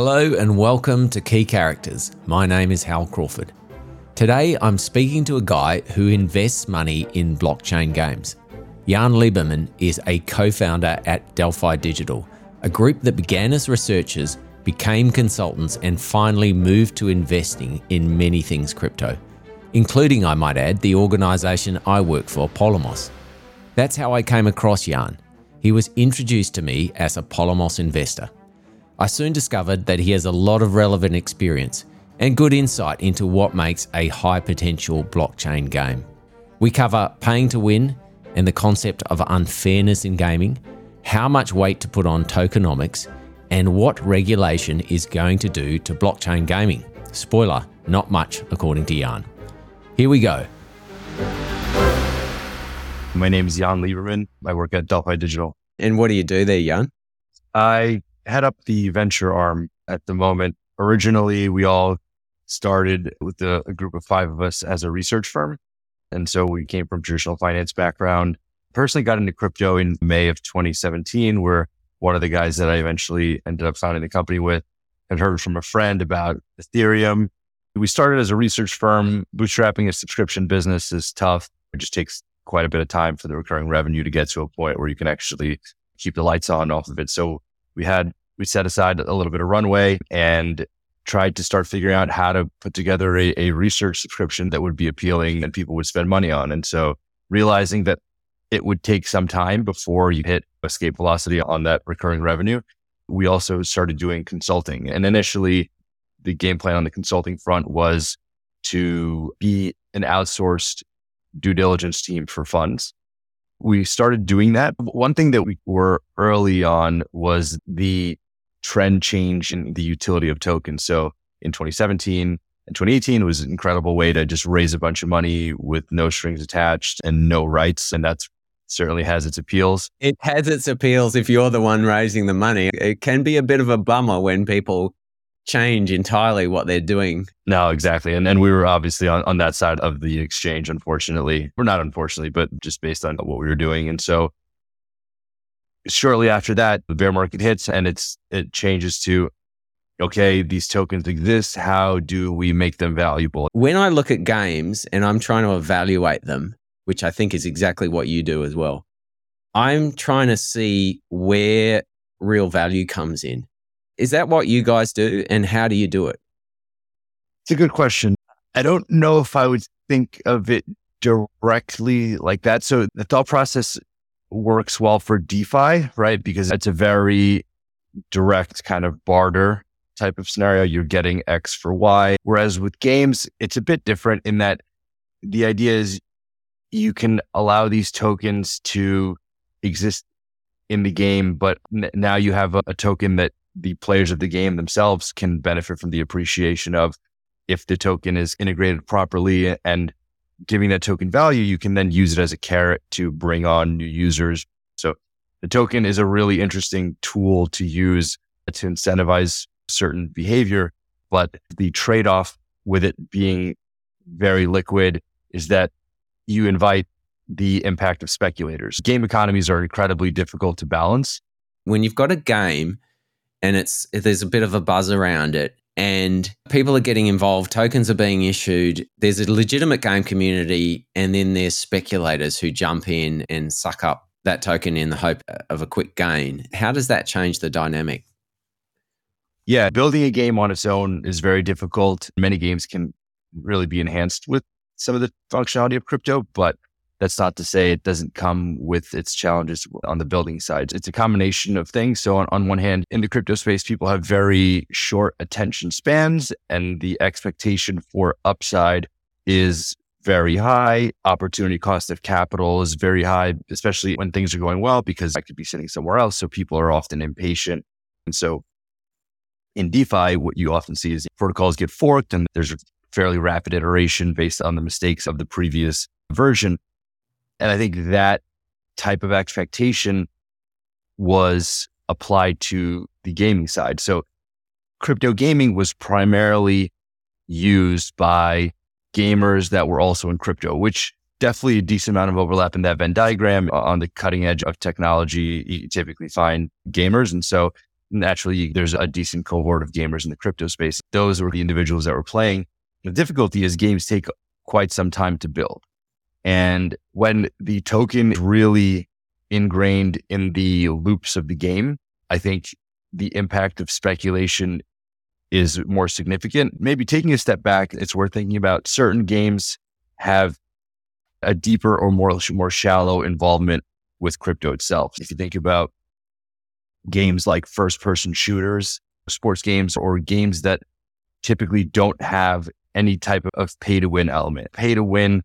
Hello and welcome to Key Characters. My name is Hal Crawford. Today I'm speaking to a guy who invests money in blockchain games. Yan Liberman is a co founder at Delphi Digital, a group that began as researchers, became consultants, and finally moved to investing in many things crypto, including, I might add, the organization I work for, Polemos. That's how I came across Yan. He was introduced to me as a Polemos investor. I soon discovered that he has a lot of relevant experience and good insight into what makes a high potential blockchain game. We cover paying to win and the concept of unfairness in gaming, how much weight to put on tokenomics, and what regulation is going to do to blockchain gaming. Spoiler, not much, according to Yan. Here we go. My name is Yan Liberman. I work at Delphi Digital. And what do you do there, Yan? I head up the venture arm at the moment. Originally, we all started with a, a group of five of us as a research firm. And so we came from traditional finance background. Personally got into crypto in May of 2017, where one of the guys that I eventually ended up founding the company with had heard from a friend about Ethereum. We started as a research firm. Bootstrapping a subscription business is tough. It just takes quite a bit of time for the recurring revenue to get to a point where you can actually keep the lights on off of it. So we had we set aside a little bit of runway and tried to start figuring out how to put together a, a research subscription that would be appealing and people would spend money on. And so realizing that it would take some time before you hit escape velocity on that recurring revenue, we also started doing consulting. And initially, the game plan on the consulting front was to be an outsourced due diligence team for funds. We started doing that. One thing that we were early on was the trend change in the utility of tokens. So in 2017 and 2018 it was an incredible way to just raise a bunch of money with no strings attached and no rights. And that's certainly has its appeals. It has its appeals if you're the one raising the money. It can be a bit of a bummer when people change entirely what they're doing. No, exactly. And then we were obviously on, on that side of the exchange, unfortunately. We're not unfortunately, but just based on what we were doing. And so shortly after that, the bear market hits and it's it changes to okay, these tokens exist. How do we make them valuable? When I look at games and I'm trying to evaluate them, which I think is exactly what you do as well, I'm trying to see where real value comes in. Is that what you guys do? And how do you do it? It's a good question. I don't know if I would think of it directly like that. So the thought process works well for DeFi, right? Because it's a very direct kind of barter type of scenario. You're getting X for Y. Whereas with games, it's a bit different in that the idea is you can allow these tokens to exist in the game, but n- now you have a, a token that the players of the game themselves can benefit from the appreciation of if the token is integrated properly and giving that token value, you can then use it as a carrot to bring on new users. So the token is a really interesting tool to use to incentivize certain behavior. But the trade off with it being very liquid is that you invite the impact of speculators. Game economies are incredibly difficult to balance. When you've got a game and it's there's a bit of a buzz around it and people are getting involved, tokens are being issued. There's a legitimate game community, and then there's speculators who jump in and suck up that token in the hope of a quick gain. How does that change the dynamic? Yeah, building a game on its own is very difficult. Many games can really be enhanced with some of the functionality of crypto, but that's not to say it doesn't come with its challenges on the building side. It's a combination of things. So on, on one hand, in the crypto space, people have very short attention spans and the expectation for upside is very high. Opportunity cost of capital is very high, especially when things are going well, because I could be sitting somewhere else. So people are often impatient. And so in DeFi, what you often see is protocols get forked and there's a fairly rapid iteration based on the mistakes of the previous version. And I think that type of expectation was applied to the gaming side. So crypto gaming was primarily used by gamers that were also in crypto, which definitely a decent amount of overlap in that Venn diagram on the cutting edge of technology. You typically find gamers. And so naturally there's a decent cohort of gamers in the crypto space. Those were the individuals that were playing. The difficulty is games take quite some time to build. And when the token is really ingrained in the loops of the game, I think the impact of speculation is more significant. Maybe taking a step back, it's worth thinking about certain games have a deeper or more, more shallow involvement with crypto itself. If you think about games like first person shooters, sports games, or games that typically don't have any type of pay to win element. Pay to win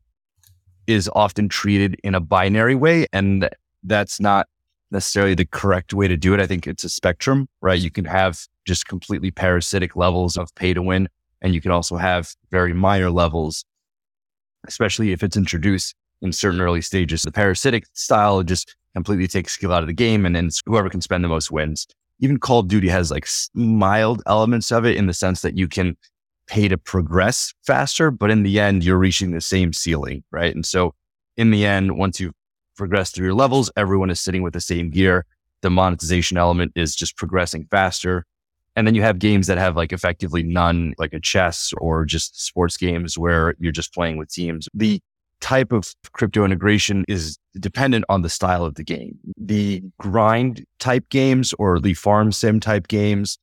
is often treated in a binary way, and that's not necessarily the correct way to do it. I think it's a spectrum, right? You can have just completely parasitic levels of pay to win, and you can also have very minor levels, especially if it's introduced in certain early stages. The parasitic style just completely takes skill out of the game, and then whoever can spend the most wins. Even Call of Duty has like mild elements of it in the sense that you can pay to progress faster, but in the end, you're reaching the same ceiling, right? And so in the end, once you've progressed through your levels, everyone is sitting with the same gear. The monetization element is just progressing faster. And then you have games that have like effectively none, like a chess or just sports games where you're just playing with teams. The type of crypto integration is dependent on the style of the game. The grind type games or the farm sim type games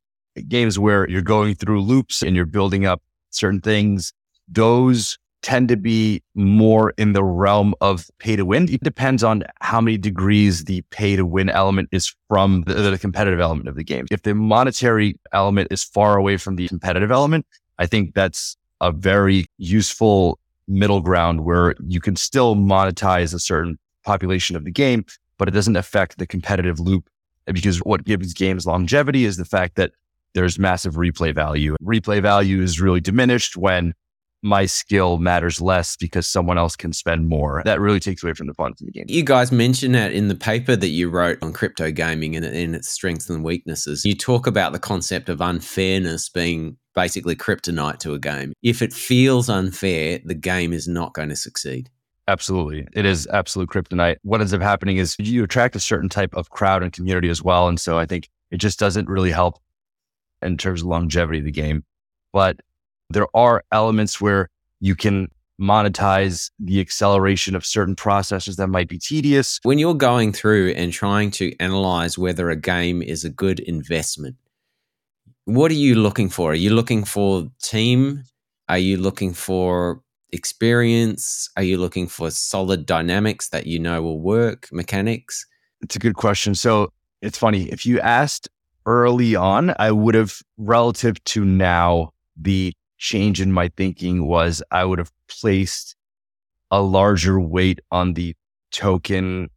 games where you're going through loops and you're building up certain things, those tend to be more in the realm of pay to win. It depends on how many degrees the pay to win element is from the, the, competitive element of the game. If the monetary element is far away from the competitive element, I think that's a very useful middle ground where you can still monetize a certain population of the game, but it doesn't affect the competitive loop because what gives games longevity is the fact that there's massive replay value. Replay value is really diminished when my skill matters less because someone else can spend more. That really takes away from the fun of the game. You guys mentioned that in the paper that you wrote on crypto gaming and, and its strengths and weaknesses. You talk about the concept of unfairness being basically kryptonite to a game. If it feels unfair, the game is not going to succeed. Absolutely. It is absolute kryptonite. What ends up happening is you attract a certain type of crowd and community as well. And so I think it just doesn't really help in terms of longevity of the game. But there are elements where you can monetize the acceleration of certain processes that might be tedious. When you're going through and trying to analyze whether a game is a good investment, what are you looking for? Are you looking for team? Are you looking for experience? Are you looking for solid dynamics that you know will work, mechanics? It's a good question. So it's funny. If you asked early on, I would have, relative to now, the change in my thinking was I would have placed a larger weight on the token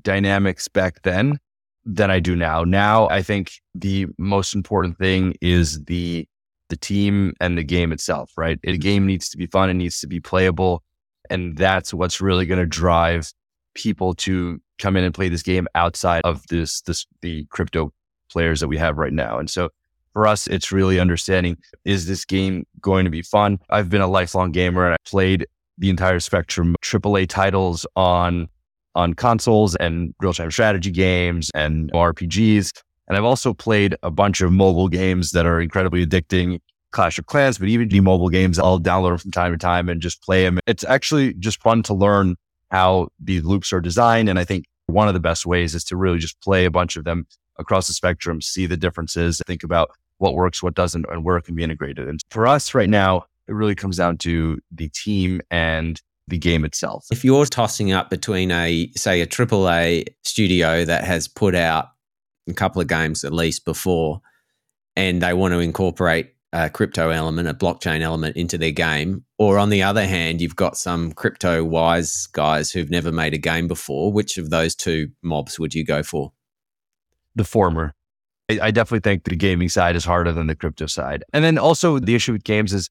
dynamics back then than I do now. Now, I think the most important thing is the the team and the game itself, right? The game needs to be fun, it needs to be playable, and that's what's really going to drive people to come in and play this game outside of this this the crypto players that we have right now. And so for us, it's really understanding is this game going to be fun? I've been a lifelong gamer and I played the entire spectrum of AAA titles on on consoles and real time strategy games and RPGs. And I've also played a bunch of mobile games that are incredibly addicting, Clash of Clans, but even the mobile games, I'll download from time to time and just play them. It's actually just fun to learn how these loops are designed. And I think one of the best ways is to really just play a bunch of them across the spectrum, see the differences, think about what works, what doesn't, and where it can be integrated. And for us right now, it really comes down to the team and the game itself. If you're tossing up between a, say, a AAA studio that has put out a couple of games at least before, and they want to incorporate a crypto element, a blockchain element into their game, or on the other hand, you've got some crypto wise guys who've never made a game before, which of those two mobs would you go for? The former. I, I definitely think the gaming side is harder than the crypto side. And then also the issue with games is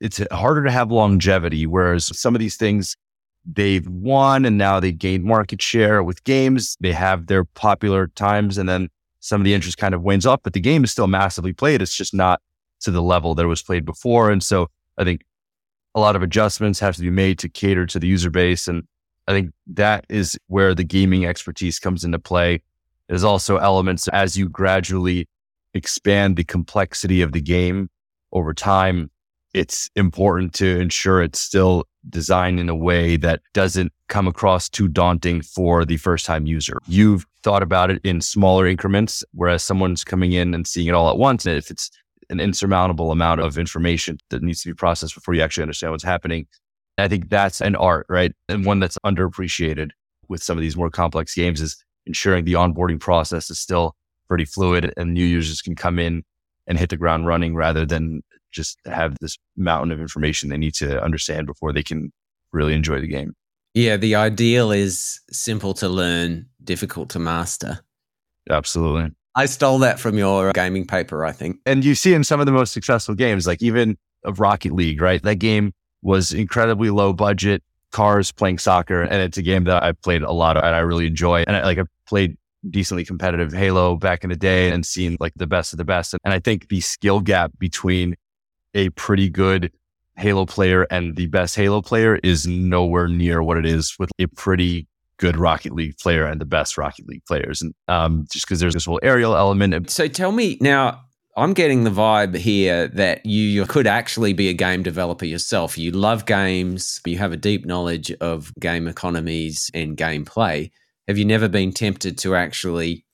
it's harder to have longevity, whereas some of these things they've won and now they gained market share with games. They have their popular times and then some of the interest kind of wanes off, but the game is still massively played. It's just not to the level that it was played before. And so I think a lot of adjustments have to be made to cater to the user base. And I think that is where the gaming expertise comes into play there's also elements as you gradually expand the complexity of the game over time, it's important to ensure it's still designed in a way that doesn't come across too daunting for the first time user. You've thought about it in smaller increments, whereas someone's coming in and seeing it all at once. And if it's an insurmountable amount of information that needs to be processed before you actually understand what's happening, I think that's an art, right? And one that's underappreciated with some of these more complex games is ensuring the onboarding process is still pretty fluid and new users can come in and hit the ground running rather than just have this mountain of information they need to understand before they can really enjoy the game. Yeah, the ideal is simple to learn, difficult to master. Absolutely. I stole that from your uh, gaming paper, I think. And you see in some of the most successful games, like even of Rocket League, right? That game was incredibly low budget, cars playing soccer, and it's a game that I played a lot of and I really enjoy. And I, like I played decently competitive Halo back in the day and seen like the best of the best. And I think the skill gap between a pretty good Halo player and the best Halo player is nowhere near what it is with a pretty good Rocket League player and the best Rocket League players. And um, just because there's this whole aerial element. So tell me now, I'm getting the vibe here that you, you could actually be a game developer yourself. You love games, you have a deep knowledge of game economies and gameplay. Have you never been tempted to actually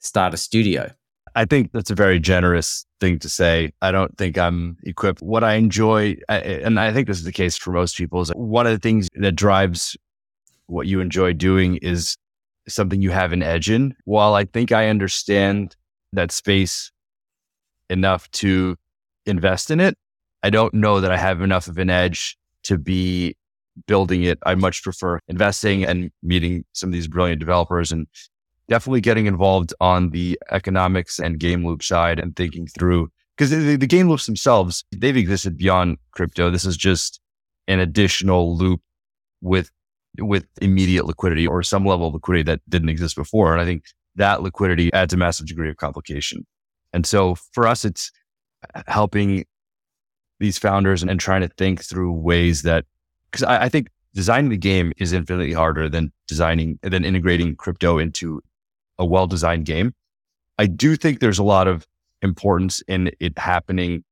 start a studio? I think that's a very generous thing to say. I don't think I'm equipped. What I enjoy, and I think this is the case for most people, is one of the things that drives what you enjoy doing is something you have an edge in. While I think I understand that space enough to invest in it, I don't know that I have enough of an edge to be building it. I much prefer investing and meeting some of these brilliant developers and definitely getting involved on the economics and game loop side and thinking through because the, the, game loops themselves they've existed beyond crypto. This is just an additional loop with with immediate liquidity or some level of liquidity that didn't exist before. And I think that liquidity adds a massive degree of complication. And so for us, it's uh, helping these founders and, and trying to think through ways that because I, I think designing the game is infinitely harder than designing than integrating crypto into a well designed game. I do think there's a lot of importance in it happening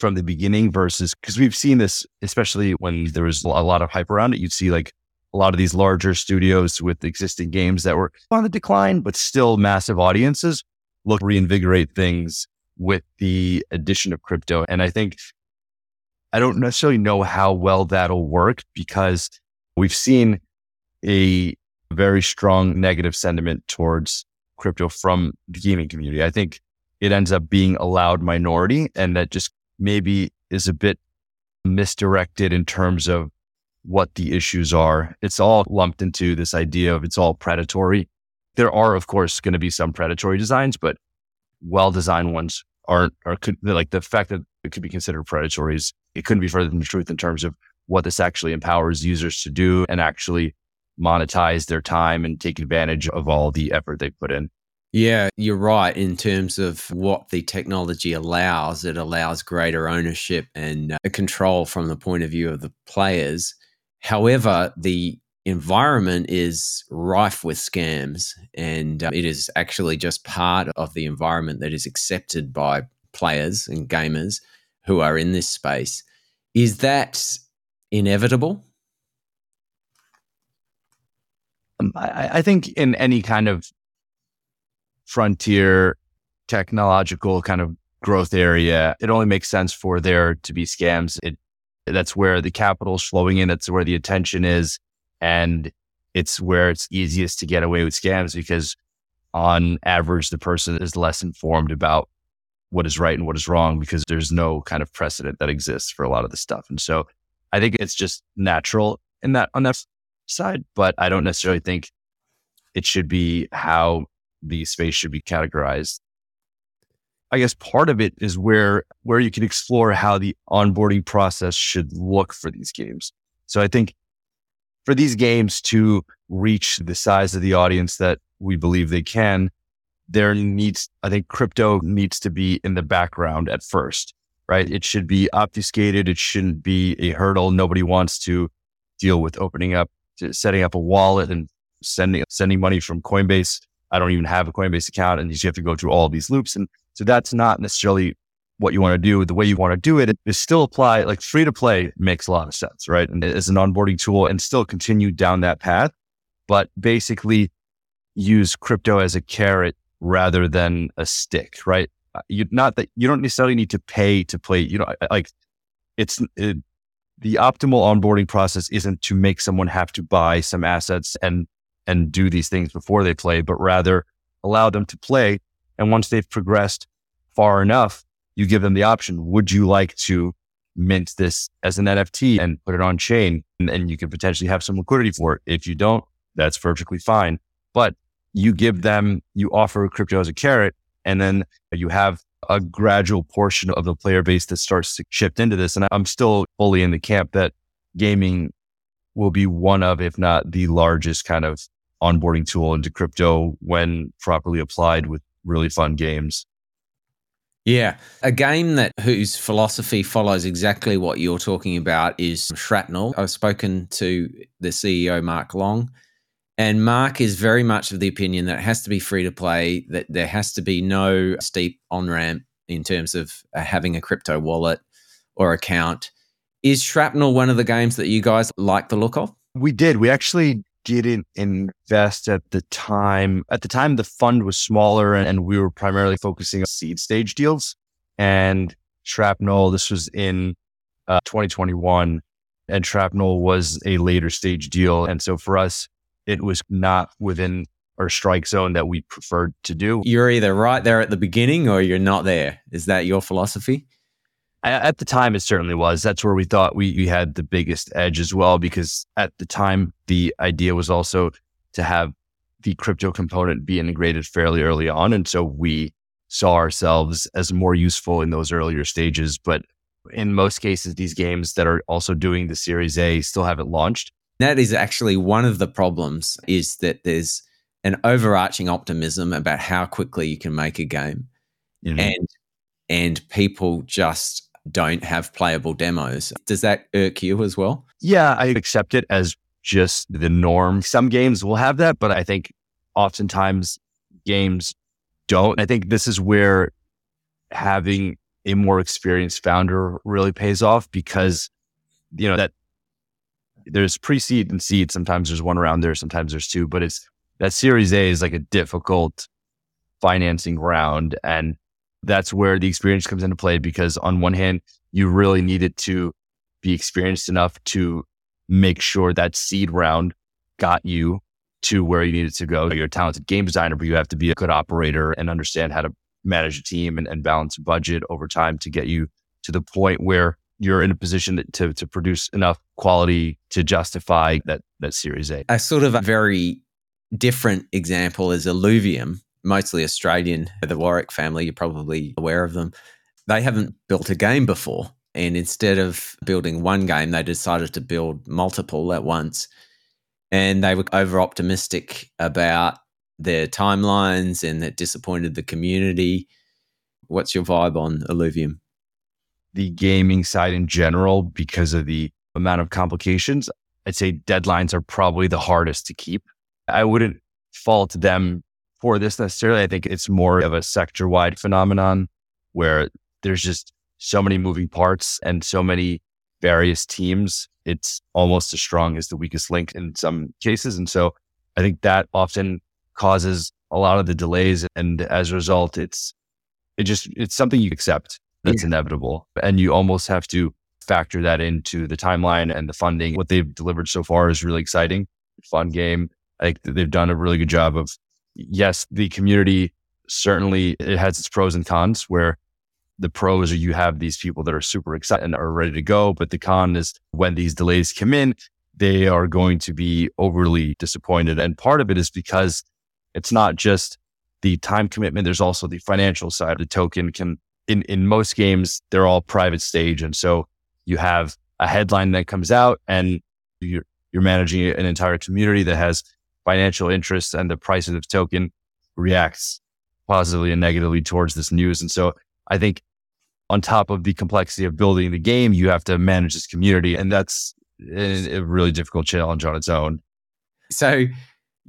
from the beginning versus because we've seen this, especially when there was a lot of hype around it. You'd see like a lot of these larger studios with existing games that were on the decline, but still massive audiences look reinvigorate things with the addition of crypto. And I think I don't necessarily know how well that'll work because we've seen a very strong negative sentiment towards crypto from the gaming community. I think it ends up being a loud minority and that just maybe is a bit misdirected in terms of what the issues are. It's all lumped into this idea of it's all predatory. There are, of course, going to be some predatory designs, but well designed ones aren't, or could, like the fact that it could be considered predatory is, it couldn't be further than the truth in terms of what this actually empowers users to do and actually monetize their time and take advantage of all the effort they put in. Yeah, you're right. In terms of what the technology allows, it allows greater ownership and uh, control from the point of view of the players. However, the environment is rife with scams, and uh, it is actually just part of the environment that is accepted by players and gamers who are in this space. Is that inevitable? Um, I, I think in any kind of frontier technological kind of growth area, it only makes sense for there to be scams. It that's where the capital is flowing in. That's where the attention is, and it's where it's easiest to get away with scams because, on average, the person is less informed about what is right and what is wrong because there's no kind of precedent that exists for a lot of this stuff. And so, I think it's just natural in that on that side, but I don't necessarily think it should be how the space should be categorized. I guess part of it is where where you can explore how the onboarding process should look for these games. So I think for these games to reach the size of the audience that we believe they can, there needs I think crypto needs to be in the background at first, right? It should be obfuscated. It shouldn't be a hurdle. Nobody wants to deal with opening up, setting up a wallet and sending sending money from Coinbase I don't even have a Coinbase account and you have to go through all these loops. And so that's not necessarily what you want to do. The way you want to do it is still apply like free to play makes a lot of sense, right? And as an onboarding tool and still continue down that path, but basically use crypto as a carrot rather than a stick, right? Uh, you not that you don't necessarily need to pay to play, you know, like it's it, the optimal onboarding process isn't to make someone have to buy some assets and and do these things before they play, but rather allow them to play. And once they've progressed far enough, you give them the option. Would you like to mint this as an NFT and put it on chain? And, and you can potentially have some liquidity for it. If you don't, that's perfectly fine. But you give them, you offer crypto as a carrot, and then you have a gradual portion of the player base that starts to shift into this. And I'm still fully in the camp that gaming will be one of, if not the largest kind of onboarding tool into crypto when properly applied with really fun games. Yeah. A game that whose philosophy follows exactly what you're talking about is Shrapnel. I've spoken to the CEO, Mark Long, and Mark is very much of the opinion that it has to be free to play, that there has to be no steep on ramp in terms of uh, having a crypto wallet or account. Is Shrapnel one of the games that you guys like the look of? We did. We actually didn't invest at the time. At the time, the fund was smaller and, we were primarily focusing on seed stage deals. And Shrapnel, this was in uh, 2021, and Shrapnel was a later stage deal. And so for us, it was not within our strike zone that we preferred to do. You're either right there at the beginning or you're not there. Is that your philosophy? At the time, it certainly was. That's where we thought we, we had the biggest edge as well, because at the time, the idea was also to have the crypto component be integrated fairly early on. And so we saw ourselves as more useful in those earlier stages. But in most cases, these games that are also doing the Series A still haven't launched. That is actually one of the problems is that there's an overarching optimism about how quickly you can make a game. Mm-hmm. And and people just don't have playable demos. Does that irk you as well? Yeah, I accept it as just the norm. Some games will have that, but I think oftentimes games don't. I think this is where having a more experienced founder really pays off because, you know, that there's pre seed and seed. Sometimes there's one around there, sometimes there's two, but it's that series A is like a difficult financing round. And that's where the experience comes into play because on one hand, you really needed to be experienced enough to make sure that seed round got you to where you needed to go. You're a talented game designer, but you have to be a good operator and understand how to manage a team and, and balance budget over time to get you to the point where you're in a position to, to produce enough quality to justify that, that Series A. A sort of a very different example is Illuvium, mostly Australian, the Warwick family, you're probably aware of them. They haven't built a game before. And instead of building one game, they decided to build multiple at once. And they were over optimistic about their timelines and that disappointed the community. What's your vibe on Illuvium? The gaming side in general, because of the amount of complications, I'd say deadlines are probably the hardest to keep. I wouldn't fault them for this necessarily. I think it's more of a sector wide phenomenon where there's just so many moving parts and so many various teams. It's almost as strong as the weakest link in some cases. And so I think that often causes a lot of the delays. And as a result, it's, it just, it's something you accept that's yeah. inevitable. And you almost have to factor that into the timeline and the funding. What they've delivered so far is really exciting, fun game. I think they've done a really good job of yes, the community certainly it has its pros and cons where the pros are you have these people that are super excited and are ready to go. But the con is when these delays come in, they are going to be overly disappointed. And part of it is because it's not just the time commitment. There's also the financial side. The token can, in, in most games, they're all private stage. And so you have a headline that comes out and you're, you're managing an entire community that has financial interests and the price of the token reacts positively and negatively towards this news. And so I think on top of the complexity of building the game, you have to manage this community. And that's a, really difficult challenge on its own. So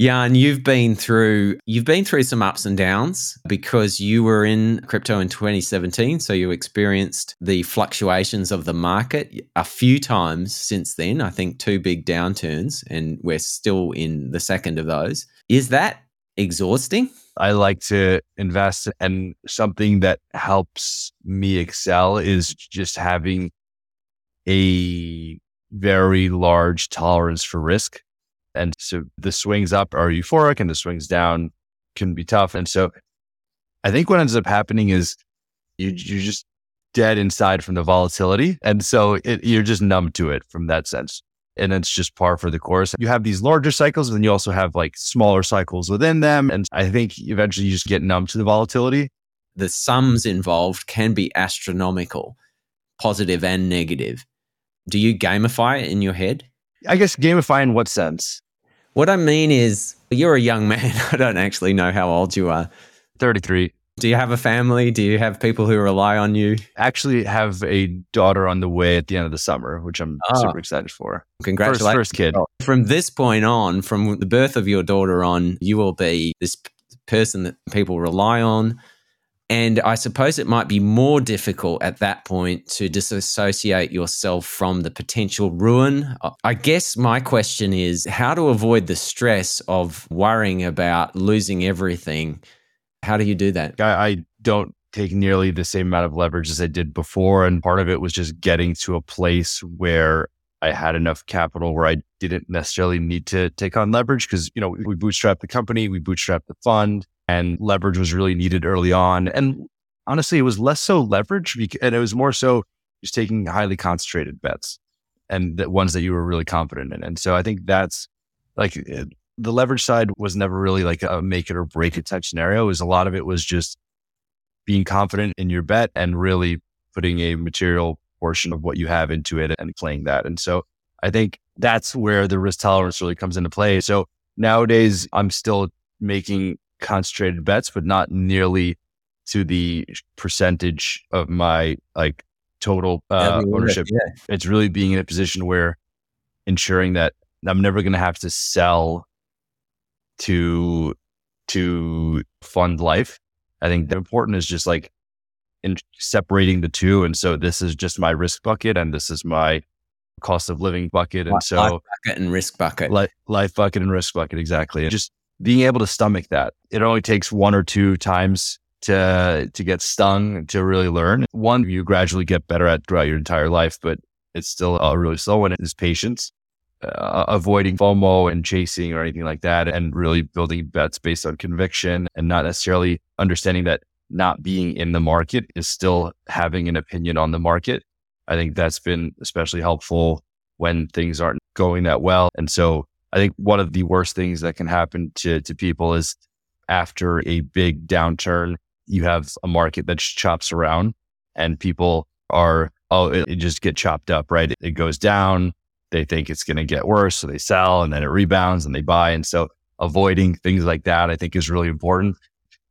Yan, you've been through you've been through some ups and downs because you were in crypto in 2017, so you experienced the fluctuations of the market a few times since then. I think two big downturns, and we're still in the second of those. Is that exhausting? I like to invest, and something that helps me excel is just having a very large tolerance for risk. And so the swings up are euphoric and the swings down can be tough. And so I think what ends up happening is you, you're just dead inside from the volatility. And so it, you're just numb to it from that sense. And it's just par for the course. You have these larger cycles, and then you also have like smaller cycles within them. And I think eventually you just get numb to the volatility. The sums involved can be astronomical, positive and negative. Do you gamify it in your head? I guess gamify in what sense? What I mean is, you're a young man. I don't actually know how old you are. 33. Do you have a family? Do you have people who rely on you? Actually, have a daughter on the way at the end of the summer, which I'm oh. super excited for. Congratulations, first, first kid. Oh, from this point on, from the birth of your daughter on, you will be this person that people rely on. And I suppose it might be more difficult at that point to disassociate yourself from the potential ruin. I guess my question is how to avoid the stress of worrying about losing everything. How do you do that? I, I don't take nearly the same amount of leverage as I did before. And part of it was just getting to a place where I had enough capital where I didn't necessarily need to take on leverage because, you know, we bootstrapped the company, we bootstrapped the fund and leverage was really needed early on. And honestly, it was less so leverage and it was more so just taking highly concentrated bets and the ones that you were really confident in. And so I think that's like eh, the leverage side was never really like a make it or break it type scenario. Was a lot of it was just being confident in your bet and really putting a material portion of what you have into it and playing that. And so I think that's where the risk tolerance really comes into play. So nowadays I'm still making concentrated bets, but not nearly to the percentage of my like total uh, ownership. Yeah. It's really being in a position where ensuring that I'm never going to have to sell to to fund life. I think the important is just like in separating the two. And so this is just my risk bucket and this is my cost of living bucket. And so life bucket and risk bucket. Life, life bucket and risk bucket. Exactly. And just being able to stomach that. It only takes one or two times to to get stung to really learn. One you gradually get better at throughout your entire life, but it's still a really slow one is patience. Uh, avoiding FOMO and chasing or anything like that, and really building bets based on conviction and not necessarily understanding that not being in the market is still having an opinion on the market. I think that's been especially helpful when things aren't going that well. And so I think one of the worst things that can happen to, to people is after a big downturn, you have a market that chops around and people are, oh, it, it just get chopped up, right? It, it goes down. They think it's going to get worse. So they sell and then it rebounds and they buy. And so avoiding things like that, I think is really important.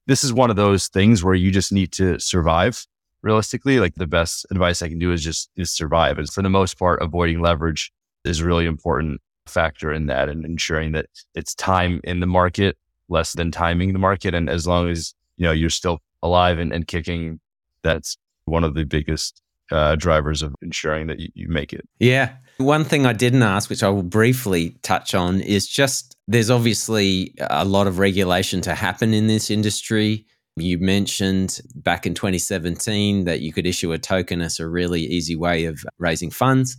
This is one of those things where you just need to survive realistically. Like the best advice I can do is just is survive. And for the most part, avoiding leverage is really important factor in that and ensuring that it's time in the market less than timing the market. And as long as, you know, you're still alive and, and kicking, that's one of the biggest uh, drivers of ensuring that you, you make it. Yeah. One thing I didn't ask, which I will briefly touch on, is just there's obviously a lot of regulation to happen in this industry. You mentioned back in 2017 that you could issue a token as a really easy way of raising funds.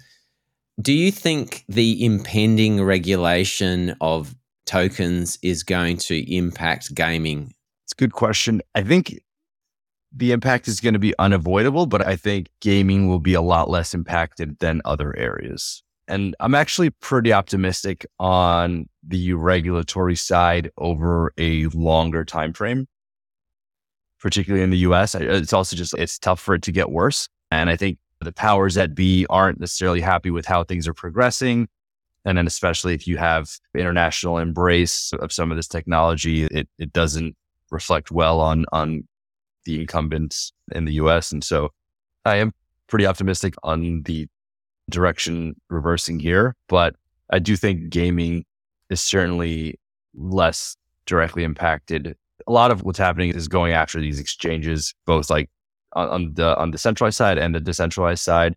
Do you think the impending regulation of tokens is going to impact gaming? It's a good question. I think the impact is going to be unavoidable, but I think gaming will be a lot less impacted than other areas. And I'm actually pretty optimistic on the regulatory side over a longer time frame, particularly in the US. It's also just it's tough for it to get worse. And I think the powers that be aren't necessarily happy with how things are progressing. And then, especially if you have international embrace of some of this technology, it, it doesn't reflect well on, on the incumbents in the US. And so I am pretty optimistic on the direction reversing here, but I do think gaming is certainly less directly impacted. A lot of what's happening is going after these exchanges, both like on, on the on the centralized side and the decentralized side.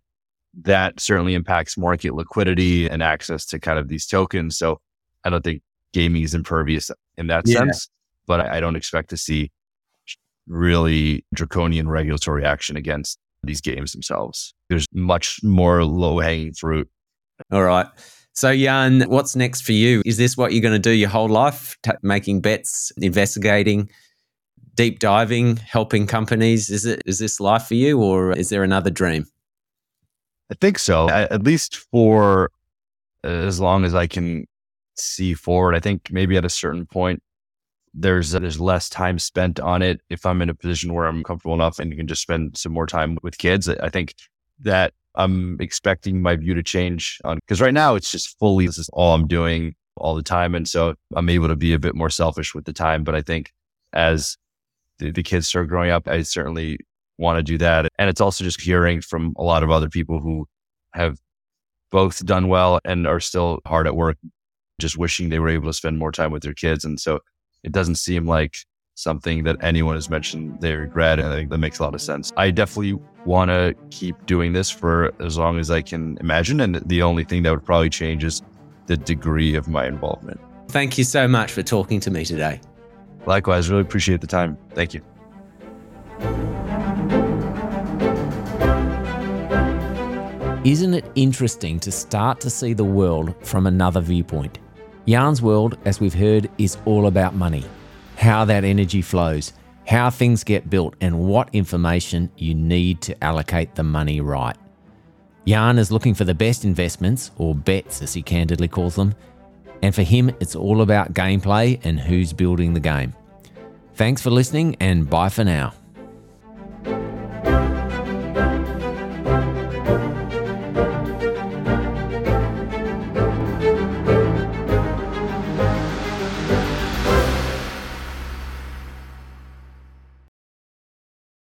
That certainly impacts market liquidity and access to kind of these tokens. So I don't think gaming is impervious in that yeah. sense, but I, I don't expect to see really draconian regulatory action against these games themselves. There's much more low hanging fruit. All right. So, Yan, what's next for you? Is this what you're going to do your whole life? T- making bets, investigating, deep diving, helping companies? Is it is this life for you, or is there another dream? I think so. At least for uh, as long as I can see forward. I think maybe at a certain point, there's there's less time spent on it. If I'm in a position where I'm comfortable enough and you can just spend some more time with kids, I think that I'm expecting my view to change on because right now it's just fully this is all I'm doing all the time. And so I'm able to be a bit more selfish with the time. But I think as the, the kids start growing up, I certainly want to do that. And it's also just hearing from a lot of other people who have both done well and are still hard at work, just wishing they were able to spend more time with their kids. And so it doesn't seem like something that anyone has mentioned they regret. And I think that makes a lot of sense. I definitely want to keep doing this for as long as I can imagine. And the only thing that would probably change is the degree of my involvement. Thank you so much for talking to me today. Likewise, really appreciate the time. Thank you. Isn't it interesting to start to see the world from another viewpoint? Yan's world, as we've heard, is all about money, how that energy flows, how things get built, and what information you need to allocate the money right. Yan is looking for the best investments, or bets as he candidly calls them, and for him, it's all about gameplay and who's building the game. Thanks for listening, and bye for now.